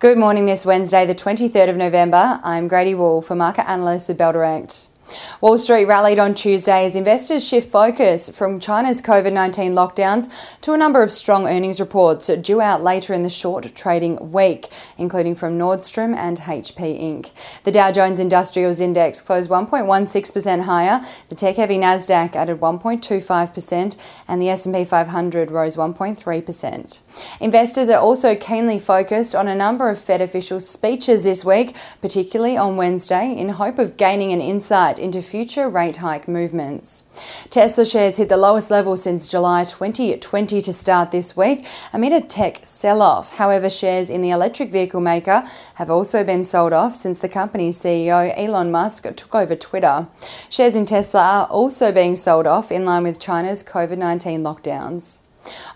Good morning this Wednesday, the 23rd of November. I'm Grady Wulff for market analyst at Bell Direct. Wall Street rallied on Tuesday as investors shift focus from China's COVID 19 lockdowns to a number of strong earnings reports due out later in the short trading week, including from Nordstrom and HP Inc. The Dow Jones Industrials Index closed 1.16% higher, the tech heavy Nasdaq added 1.25%, and the S&P 500 rose 1.3%. Investors are also keenly focused on a number of Fed officials' speeches this week, particularly on Wednesday, in hope of gaining an insight insight into future rate hike movements. Tesla shares hit the lowest level since July 2020 to start this week amid a tech sell off. However, shares in the electric vehicle maker have also been sold off since the company's CEO Elon Musk took over Twitter. Shares in Tesla are also being sold off in line with China's COVID 19 lockdowns.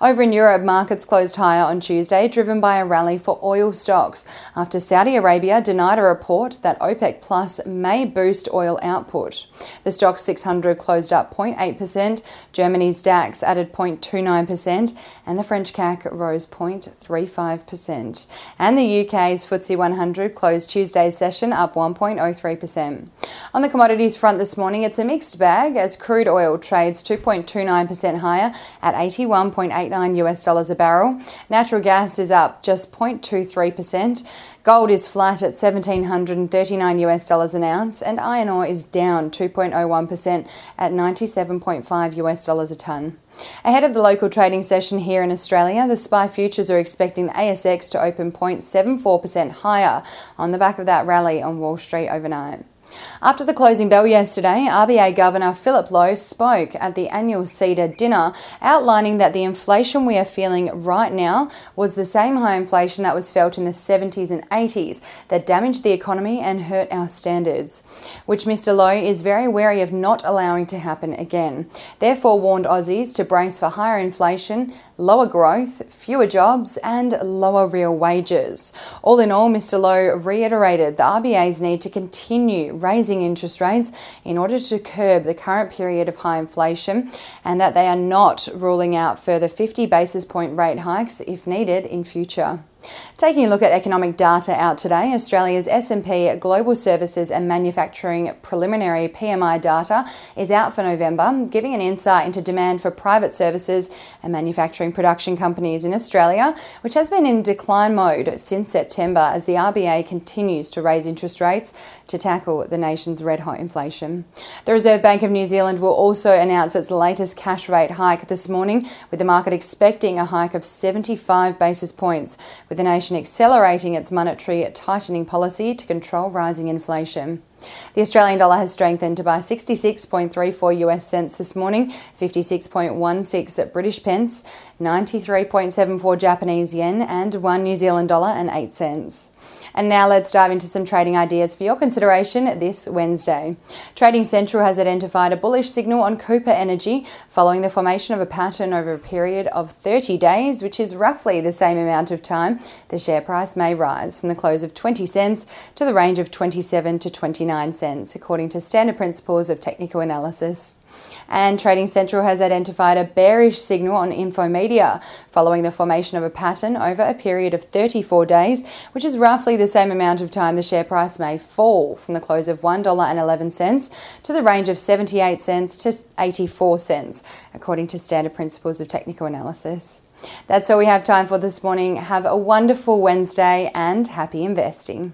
Over in Europe, markets closed higher on Tuesday, driven by a rally for oil stocks after Saudi Arabia denied a report that OPEC Plus may boost oil output. The Stoxx 600 closed up 0.8%, Germany's DAX added 0.29%, and the French CAC rose 0.35%. And the UK's FTSE 100 closed Tuesday's session up 1.03%. On the commodities front this morning, it's a mixed bag as crude oil trades 2.29% higher at 81. 1.89 US dollars a barrel. Natural gas is up just 0.23%. Gold is flat at 1739 US dollars an ounce and iron ore is down 2.01% at 97.5 US dollars a tonne. Ahead of the local trading session here in Australia, the SPI futures are expecting the ASX to open 0.74% higher on the back of that rally on Wall Street overnight. After the closing bell yesterday, RBA Governor Philip Lowe spoke at the annual CEDA dinner, outlining that the inflation we are feeling right now was the same high inflation that was felt in the 70s and 80s that damaged the economy and hurt our standards, which Mr. Lowe is very wary of not allowing to happen again. Therefore, warned Aussies to brace for higher inflation, lower growth, fewer jobs, and lower real wages. All in all, Mr. Lowe reiterated the RBA's need to continue raising interest rates in order to curb the current period of high inflation and that they are not ruling out further 50 basis point rate hikes if needed in future. Taking a look at economic data out today, Australia's S&P Global Services and Manufacturing preliminary PMI data is out for November, giving an insight into demand for private services and manufacturing production companies in Australia, which has been in decline mode since September as the RBA continues to raise interest rates to tackle the nation's red hot inflation. The Reserve Bank of New Zealand will also announce its latest cash rate hike this morning, with the market expecting a hike of 75 basis points with the nation accelerating its monetary tightening policy to control rising inflation. The Australian dollar has strengthened by 66.34 US cents this morning, 56.16 at British pence, 93.74 Japanese yen, and 1 New Zealand dollar and 8 cents. And now let's dive into some trading ideas for your consideration this Wednesday. Trading Central has identified a bullish signal on Cooper Energy following the formation of a pattern over a period of 30 days, which is roughly the same amount of time the share price may rise from the close of 20 cents to the range of 27 to 29 cents, according to standard principles of technical analysis. And Trading Central has identified a bearish signal on Infomedia following the formation of a pattern over a period of 34 days, which is roughly the same amount of time the share price may fall from the close of $1.11 to the range of 78 cents to 84 cents, according to standard principles of technical analysis. That's all we have time for this morning. Have a wonderful Wednesday and happy investing.